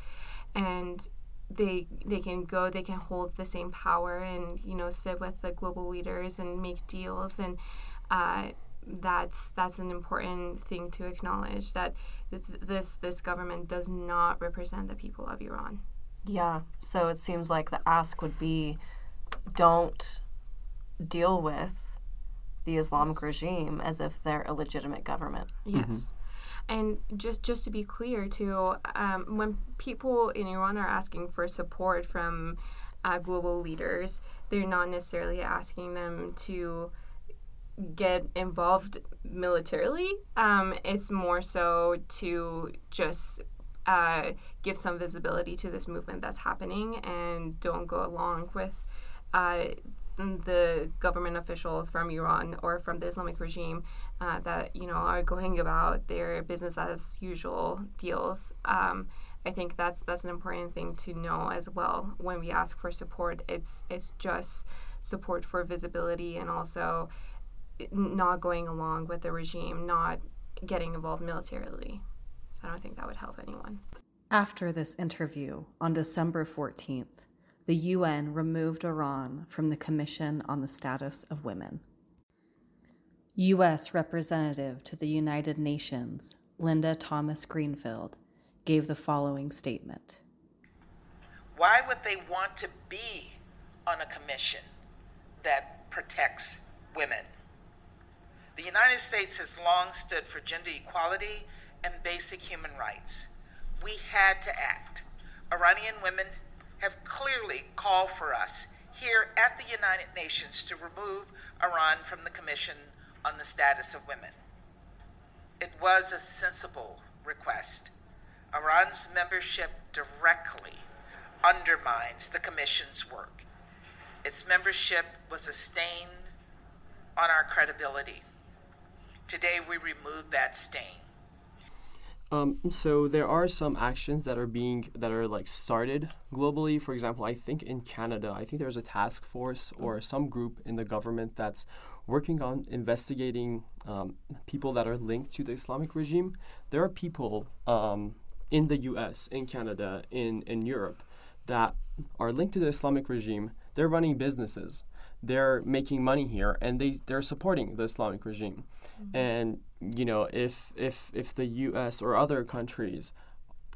and they they can go, they can hold the same power, and you know, sit with the global leaders and make deals and. Uh, that's that's an important thing to acknowledge that this this government does not represent the people of Iran. Yeah. So it seems like the ask would be don't deal with the Islamic yes. regime as if they're a legitimate government. Yes. Mm-hmm. And just just to be clear too, um, when people in Iran are asking for support from uh, global leaders, they're not necessarily asking them to get involved militarily. Um, it's more so to just uh, give some visibility to this movement that's happening and don't go along with uh, the government officials from Iran or from the Islamic regime uh, that you know are going about their business as usual deals. Um, I think that's that's an important thing to know as well. When we ask for support, it's it's just support for visibility and also not going along with the regime, not getting involved militarily. I don't think that would help anyone. After this interview on December 14th, the UN removed Iran from the Commission on the Status of Women. U.S. Representative to the United Nations, Linda Thomas Greenfield, gave the following statement Why would they want to be on a commission that protects women? The United States has long stood for gender equality and basic human rights. We had to act. Iranian women have clearly called for us here at the United Nations to remove Iran from the Commission on the Status of Women. It was a sensible request. Iran's membership directly undermines the Commission's work. Its membership was a stain on our credibility. Today we remove that stain. Um, so there are some actions that are being that are like started globally. For example, I think in Canada, I think there's a task force or some group in the government that's working on investigating um, people that are linked to the Islamic regime. There are people um, in the U.S., in Canada, in in Europe that are linked to the Islamic regime. They're running businesses they're making money here and they they're supporting the Islamic regime. Mm-hmm. And you know, if if if the U.S. or other countries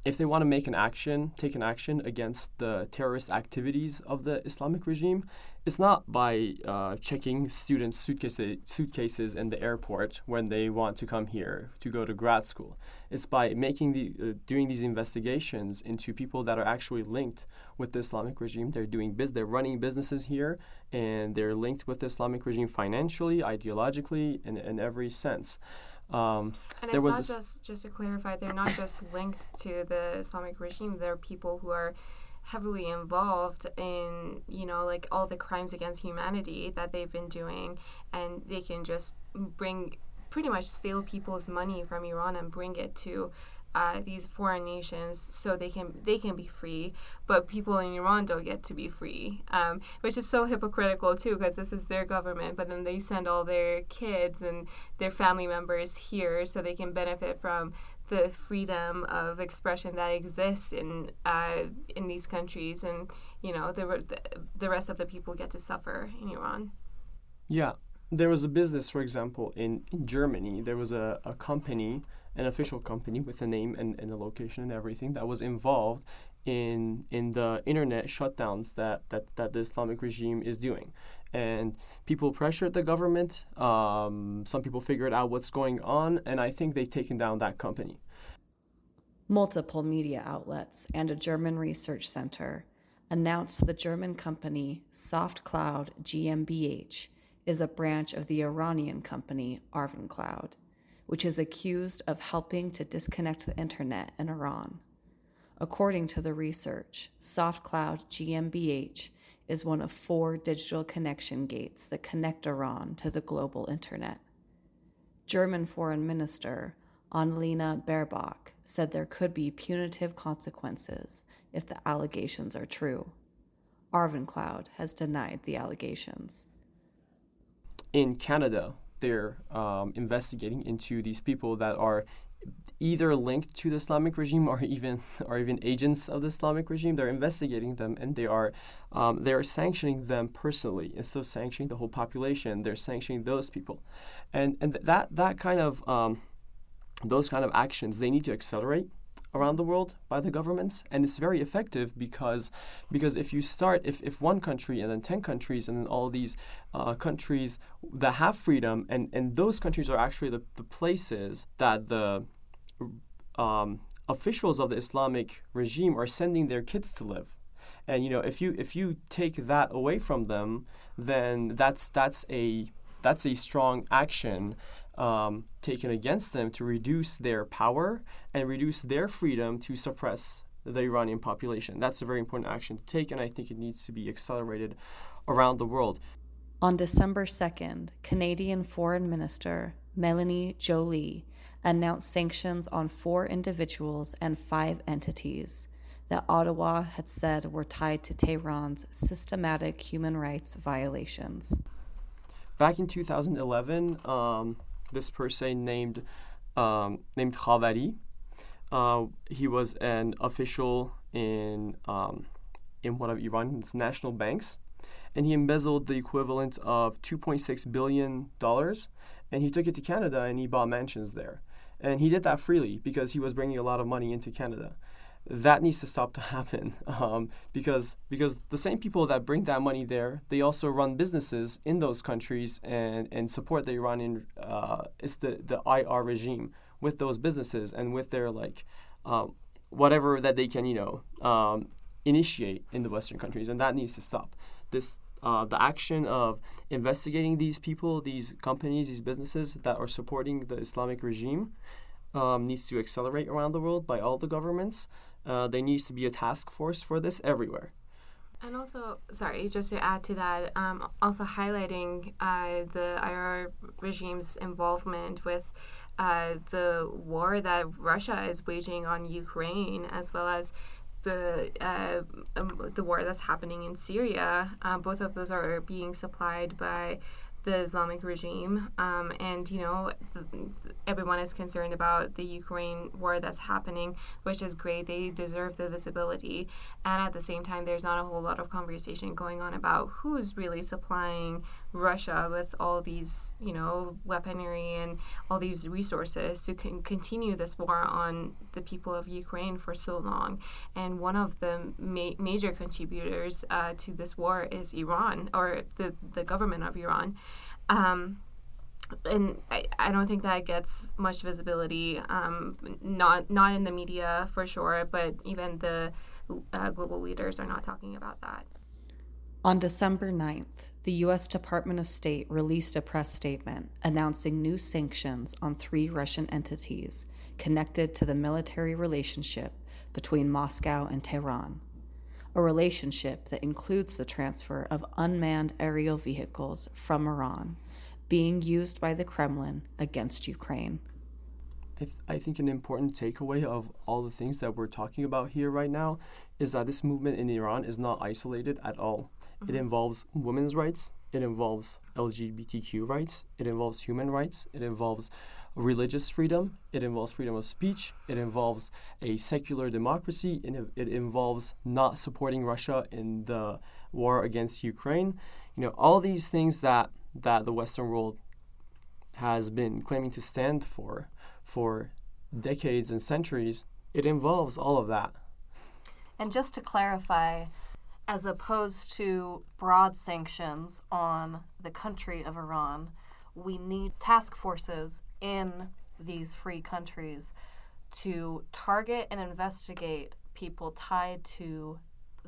if they want to make an action, take an action against the terrorist activities of the Islamic regime, it's not by uh, checking students' suitcases, suitcases in the airport when they want to come here to go to grad school. It's by making the uh, doing these investigations into people that are actually linked with the Islamic regime. They're doing biz- they're running businesses here, and they're linked with the Islamic regime financially, ideologically, in, in every sense. Um, and there it's was not just just to clarify, they're not just linked to the Islamic regime. They're people who are heavily involved in you know like all the crimes against humanity that they've been doing, and they can just bring pretty much steal people's money from Iran and bring it to uh, these foreign nations so they can they can be free, but people in Iran don't get to be free, um, which is so hypocritical too because this is their government, but then they send all their kids and their family members here so they can benefit from the freedom of expression that exists in uh, in these countries, and you know the the rest of the people get to suffer in Iran. Yeah, there was a business, for example, in, in Germany. There was a, a company, an official company with a name and, and a location and everything that was involved in in the internet shutdowns that, that, that the Islamic regime is doing. And people pressured the government. Um, some people figured out what's going on, and I think they've taken down that company. Multiple media outlets and a German research center announced the German company Softqloud GmbH is a branch of the Iranian company ArvanCloud, which is accused of helping to disconnect the internet in Iran. According to the research, Softqloud GmbH is one of four digital connection gates that connect Iran to the global internet. German Foreign Minister Annalena Baerbock said there could be punitive consequences if the allegations are true. ArvanCloud has denied the allegations. In Canada, they're um, investigating into these people that are either linked to the Islamic regime or even or even agents of the Islamic regime. They're investigating them and they are um, they are sanctioning them personally instead of sanctioning the whole population. They're sanctioning those people, and and that that kind of um, those kind of actions they need to accelerate around the world by the governments and it's very effective because because if you start if, if one country and then 10 countries and then all these uh, countries that have freedom and and those countries are actually the, the places that the um, officials of the Islamic regime are sending their kids to live. And you know, if you if you take that away from them, then that's that's a that's a strong action um, taken against them to reduce their power and reduce their freedom to suppress the Iranian population. That's a very important action to take, and I think it needs to be accelerated around the world. On December 2nd, Canadian Foreign Minister Melanie Joly announced sanctions on four individuals and five entities that Ottawa had said were tied to Tehran's systematic human rights violations. Back in 2011, um, this person named um, named Khavari, uh, he was an official in um, in one of Iran's national banks, and he embezzled the equivalent of 2.6 billion dollars, and he took it to Canada and he bought mansions there. And he did that freely because he was bringing a lot of money into Canada. That needs to stop to happen um, because because the same people that bring that money there, they also run businesses in those countries and, and support the Iranian uh, it's the the IR regime with those businesses and with their like um, whatever that they can you know um, initiate in the Western countries, and that needs to stop. This uh, the action of investigating these people, these companies, these businesses that are supporting the Islamic regime um, needs to accelerate around the world by all the governments. Uh, there needs to be a task force for this everywhere. And also, sorry, just to add to that, um, also highlighting uh, the IR regime's involvement with uh, the war that Russia is waging on Ukraine, as well as the uh, um, the war that's happening in Syria. Uh, both of those are being supplied by the Islamic regime. Um, and, you know, everyone is concerned about the Ukraine war that's happening, which is great. They deserve the visibility. And at the same time, there's not a whole lot of conversation going on about who's really supplying Russia with all these, you know, weaponry and all these resources to con- continue this war on the people of Ukraine for so long. And one of the ma- major contributors uh, to this war is Iran or the, the government of Iran. Um, and I, I don't think that gets much visibility. Um, not not in the media for sure, but even the uh, global leaders are not talking about that. On December 9th, the U.S. Department of State released a press statement announcing new sanctions on three Russian entities connected to the military relationship between Moscow and Tehran, a relationship that includes the transfer of unmanned aerial vehicles from Iran being used by the Kremlin against Ukraine. I, th- I think an important takeaway of all the things that we're talking about here right now is that this movement in Iran is not isolated at all. It mm-hmm. involves women's rights, it involves LGBTQ rights, it involves human rights, it involves religious freedom, it involves freedom of speech, it involves a secular democracy, and it, it involves not supporting Russia in the war against Ukraine. You know, all these things that that the Western world has been claiming to stand for for decades and centuries, it involves all of that. And just to clarify, as opposed to broad sanctions on the country of Iran, we need task forces in these free countries to target and investigate people tied to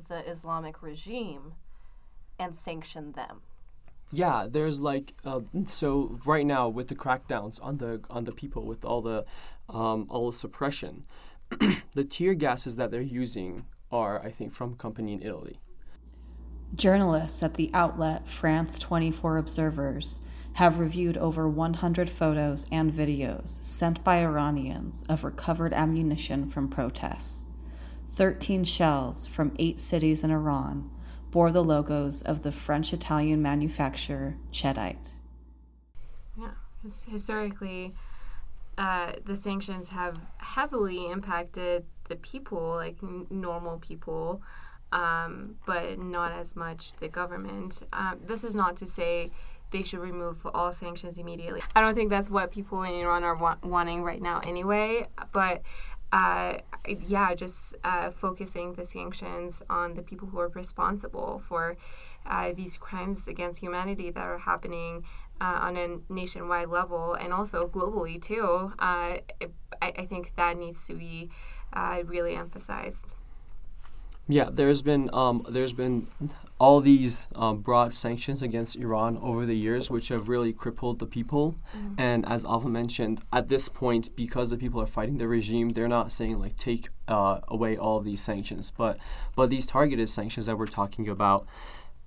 the Islamic regime and sanction them. Yeah, there's like uh, so right now with the crackdowns on the on the people with all the um, all the suppression, the tear gases that they're using are I think from a company in Italy. Journalists at the outlet France 24 Observers have reviewed over 100 photos and videos sent by Iranians of recovered ammunition from protests. 13 shells from eight cities in Iran bore the logos of the French Italian manufacturer Cheddite. Yeah, historically, uh, the sanctions have heavily impacted the people, like n- normal people, um, but not as much the government. Um, this is not to say they should remove all sanctions immediately. I don't think that's what people in Iran are wa- wanting right now, anyway. But uh, yeah, just uh, focusing the sanctions on the people who are responsible for uh, these crimes against humanity that are happening uh, on a nationwide level and also globally too. Uh, it, I, I think that needs to be uh, really emphasized. Yeah, there's been um, there's been all these um, broad sanctions against Iran over the years, which have really crippled the people. And as Alva mentioned, at this point, because the people are fighting the regime, they're not saying like take uh, away all these sanctions, but but these targeted sanctions that we're talking about,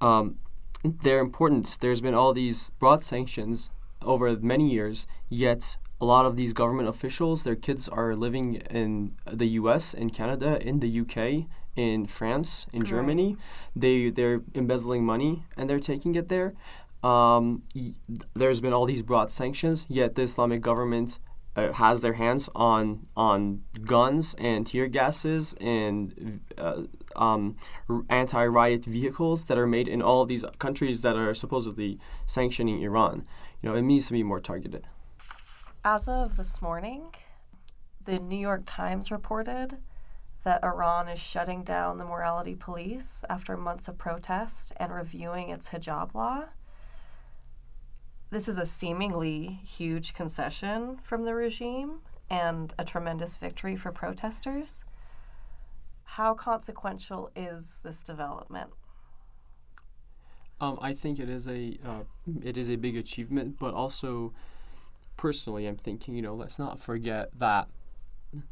um, they're important. There's been all these broad sanctions over many years, yet a lot of these government officials, their kids are living in the U.S., in Canada, in the U.K., in France, in Germany. They they're embezzling money and they're taking it there. Um, y- there's been all these broad sanctions, yet the Islamic government uh, has their hands on on guns and tear gases and uh, um, r- anti-riot vehicles that are made in all of these countries that are supposedly sanctioning Iran. You know, it needs to be more targeted. As of this morning, the New York Times reported that Iran is shutting down the morality police after months of protest and reviewing its hijab law. This is a seemingly huge concession from the regime and a tremendous victory for protesters. How consequential is this development? Um, I think it is a uh, it is a big achievement, but also personally, I'm thinking you know let's not forget that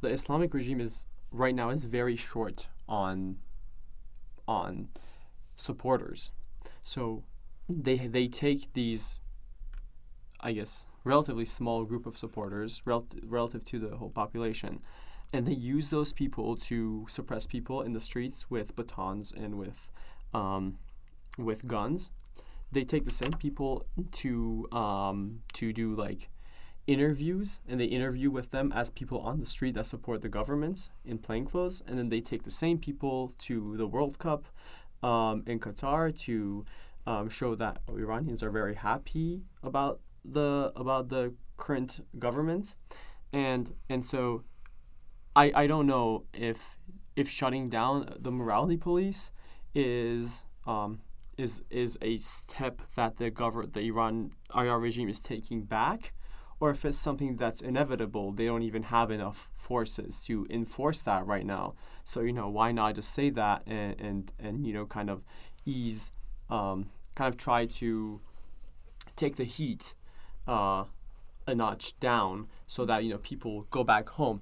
the Islamic regime is right now is very short on on supporters, so they they take these I guess relatively small group of supporters rel- relative to the whole population, and they use those people to suppress people in the streets with batons and with um, with guns. They take the same people to um, to do like interviews, and they interview with them as people on the street that support the government in plainclothes, and then they take the same people to the World Cup um, in Qatar to um, show that Iranians are very happy about the about the current government, and and so I I don't know if if shutting down the morality police is um, is is a step that the government the Iran IR regime is taking back, or if it's something that's inevitable. They don't even have enough forces to enforce that right now. So you know why not just say that and and, and you know kind of ease um, kind of try to take the heat uh, a notch down so that you know people go back home.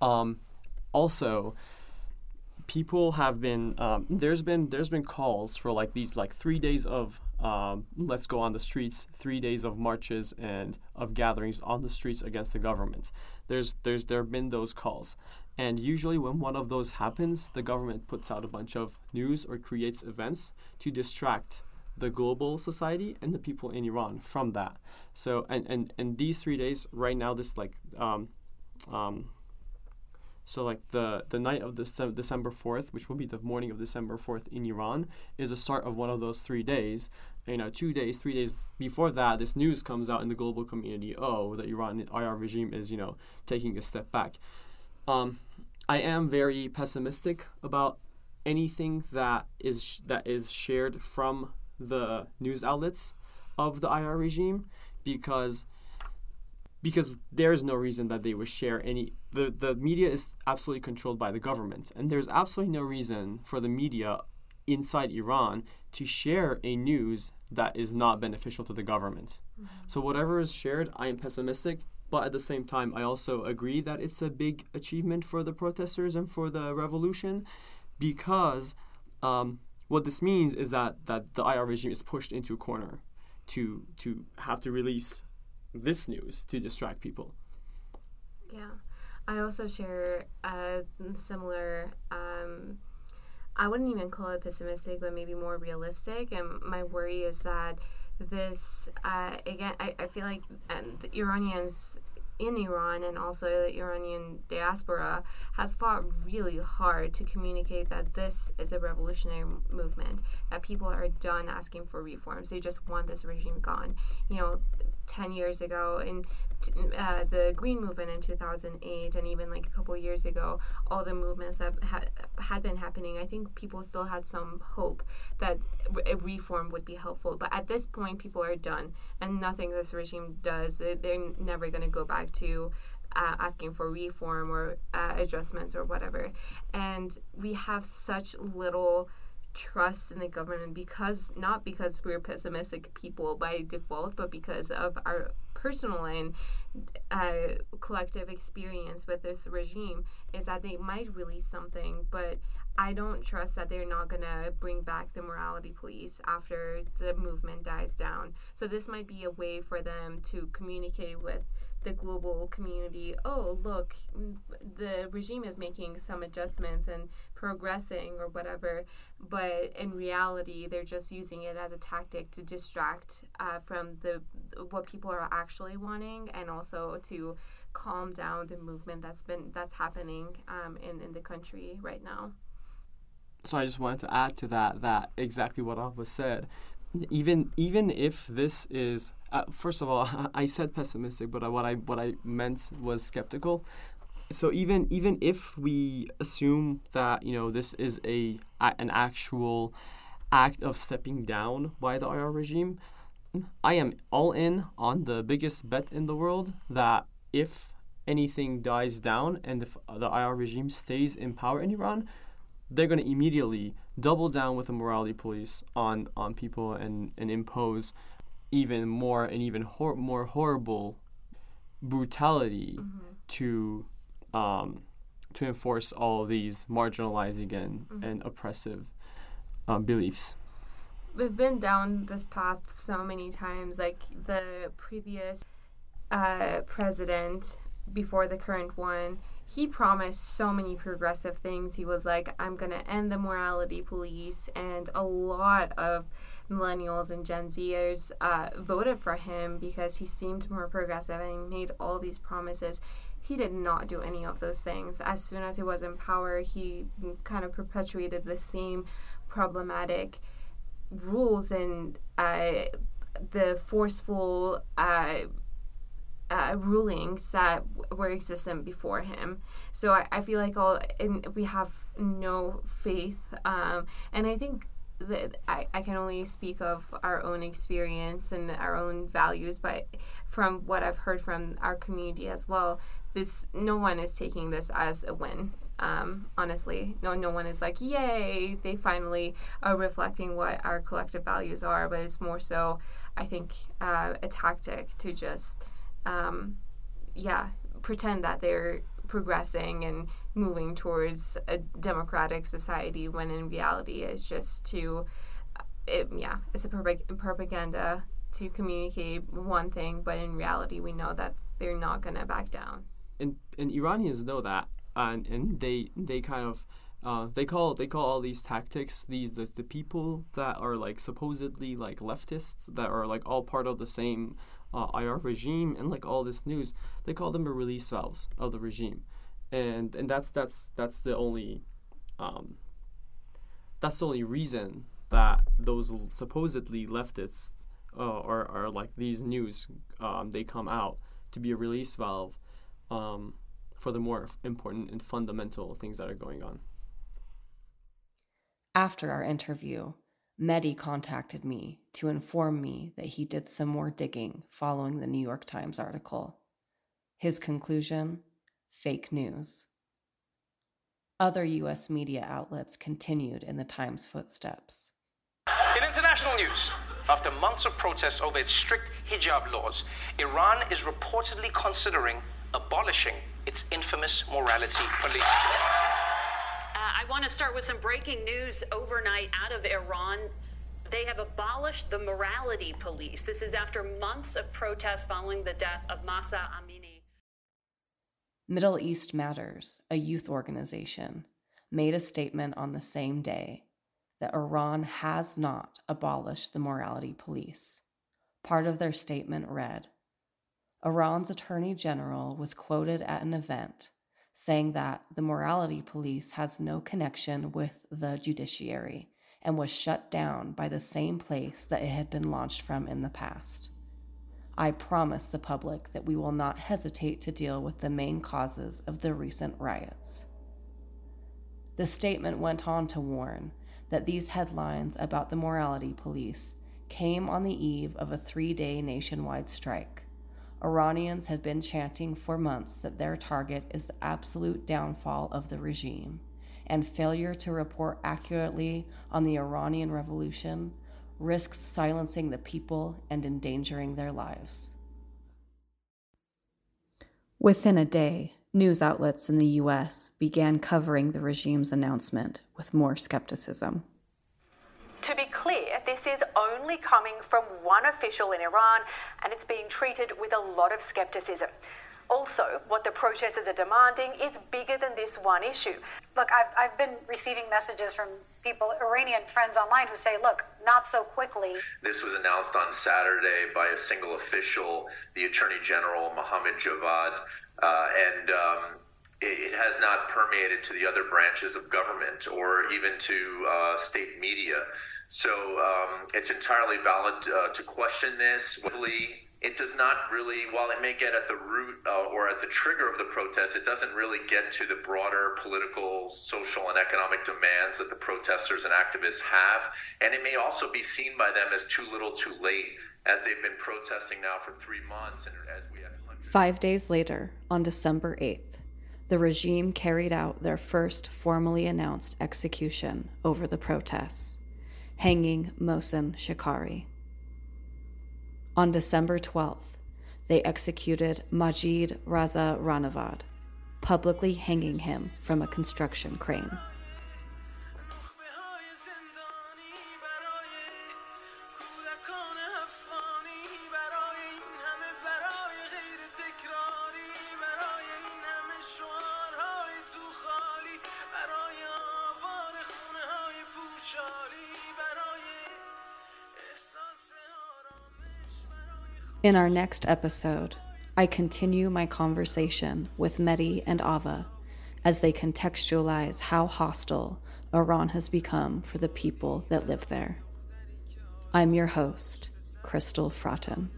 Um, also, people have been um, there's been there's been calls for like these like three days of um, let's go on the streets, three days of marches and of gatherings on the streets against the government. There's there's there have been those calls, and usually when one of those happens, the government puts out a bunch of news or creates events to distract the global society and the people in Iran from that. So and and and these three days right now, this like um, um, so like the the night of Dece- December 4th, which will be the morning of December 4th in Iran, is the start of one of those three days. You know, two days, three days before that, this news comes out in the global community. Oh, the Iran the IR regime is you know taking a step back. Um, I am very pessimistic about anything that is sh- that is shared from the news outlets of the IR regime because because there's no reason that they would share any the, the media is absolutely controlled by the government and there's absolutely no reason for the media inside Iran to share a news that is not beneficial to the government. So whatever is shared, I am pessimistic, but at the same time I also agree that it's a big achievement for the protesters and for the revolution because um, what this means is that, that the IR regime is pushed into a corner to to have to release this news to distract people. Yeah, I also share a similar. Um, I wouldn't even call it pessimistic, but maybe more realistic. And my worry is that this, uh, again, I, I feel like um, the Iranians in Iran and also the Iranian diaspora has fought really hard to communicate that this is a revolutionary m- movement, that people are done asking for reforms. They just want this regime gone. You know, 10 years ago in t- uh, the green movement in 2008 and even like a couple years ago all the movements that had had been happening i think people still had some hope that re- reform would be helpful. But at this point people are done and nothing this regime does they- they're never going to go back to uh, asking for reform or uh, adjustments or whatever. And we have such little trust in the government because not because we're pessimistic people by default, but because of our personal and uh, collective experience with this regime, is that they might release something, but I don't trust that they're not gonna bring back the morality police after the movement dies down. So this might be a way for them to communicate with the global community oh look the regime is making some adjustments and progressing or whatever but in reality they're just using it as a tactic to distract uh, from the what people are actually wanting and also to calm down the movement that's been that's happening um, in, in the country right now so I just wanted to add to that that exactly what Alva said. Even even if this is uh, first of all, I said pessimistic, but what I what I meant was skeptical. So even even if we assume that you know this is a, a an actual act of stepping down by the IR regime, I am all in on the biggest bet in the world that if anything dies down and if the IR regime stays in power in Iran, they're going to immediately double down with the morality police on on people and and impose even more and even hor- more horrible brutality to um, to enforce all these marginalizing and, and oppressive um, beliefs. we've been down this path so many times. Like the previous uh, president before the current one, he promised so many progressive things. He was like, I'm going to end the morality police. And a lot of millennials and Gen Zers uh, voted for him because he seemed more progressive and he made all these promises. He did not do any of those things. As soon as he was in power, he kind of perpetuated the same problematic rules and uh, the forceful uh, uh, rulings that were existent before him. So I, I feel like all in, we have no faith, um, and I think that I, I can only speak of our own experience and our own values, but from what I've heard from our community as well, this no one is taking this as a win. Um, honestly, no, no one is like, "Yay!" They finally are reflecting what our collective values are. But it's more so, I think, uh, a tactic to just, um, yeah, pretend that they're progressing and moving towards a democratic society when in reality it's just to it, yeah it's a propaganda to communicate one thing but in reality we know that they're not going to back down. And and Iranians know that and and they they kind of uh, they call they call all these tactics these the, the people that are like supposedly like leftists that are like all part of the same uh, IR regime and like all this news they call them the release valves of the regime and and that's that's that's the only um, that's the only reason that those supposedly leftists uh, are, are like these news um, they come out to be a release valve um, for the more important and fundamental things that are going on. After our interview, Mehdi contacted me to inform me that he did some more digging following the New York Times article. His conclusion fake news. Other U.S. media outlets continued in the Times' footsteps. In international news, after months of protests over its strict hijab laws, Iran is reportedly considering abolishing its infamous morality police. I want to start with some breaking news overnight out of Iran. They have abolished the morality police. This is after months of protests following the death of Mahsa Amini. Middle East Matters, a youth organization, made a statement on the same day that Iran has not abolished the morality police. Part of their statement read Iran's attorney general was quoted at an event saying that the morality police has no connection with the judiciary and was shut down by the same place that it had been launched from in the past. I promise the public that we will not hesitate to deal with the main causes of the recent riots. The statement went on to warn that these headlines about the morality police came on the eve of a three day nationwide strike Iranians have been chanting for months that their target is the absolute downfall of the regime, and failure to report accurately on the Iranian Revolution risks silencing the people and endangering their lives. Within a day, news outlets in the US began covering the regime's announcement with more skepticism. To be clear, this is only coming from one official in Iran and it's being treated with a lot of skepticism. Also, what the protesters are demanding is bigger than this one issue. Look, I've, I've been receiving messages from people, Iranian friends online, who say, look, not so quickly. This was announced on Saturday by a single official, the Attorney General, Mohammad Javad, uh, and um, it, has not permeated to the other branches of government or even to uh, state media. So um, it's entirely valid uh, to question this. It does not really, while it may get at the root uh, or at the trigger of the protest, it doesn't really get to the broader political, social, and economic demands that the protesters and activists have. And it may also be seen by them as too little, too late, as they've been protesting now for three months. And as we have Five days later, on December 8th, the regime carried out their first formally announced execution over the protests hanging Mohsen Shekari. On December 12th, they executed Majid Reza Rahnavard, publicly hanging him from a construction crane. In our next episode, I continue my conversation with Mehdi and Ava as they contextualize how hostile Iran has become for the people that live there. I'm your host, Crystal Fratton.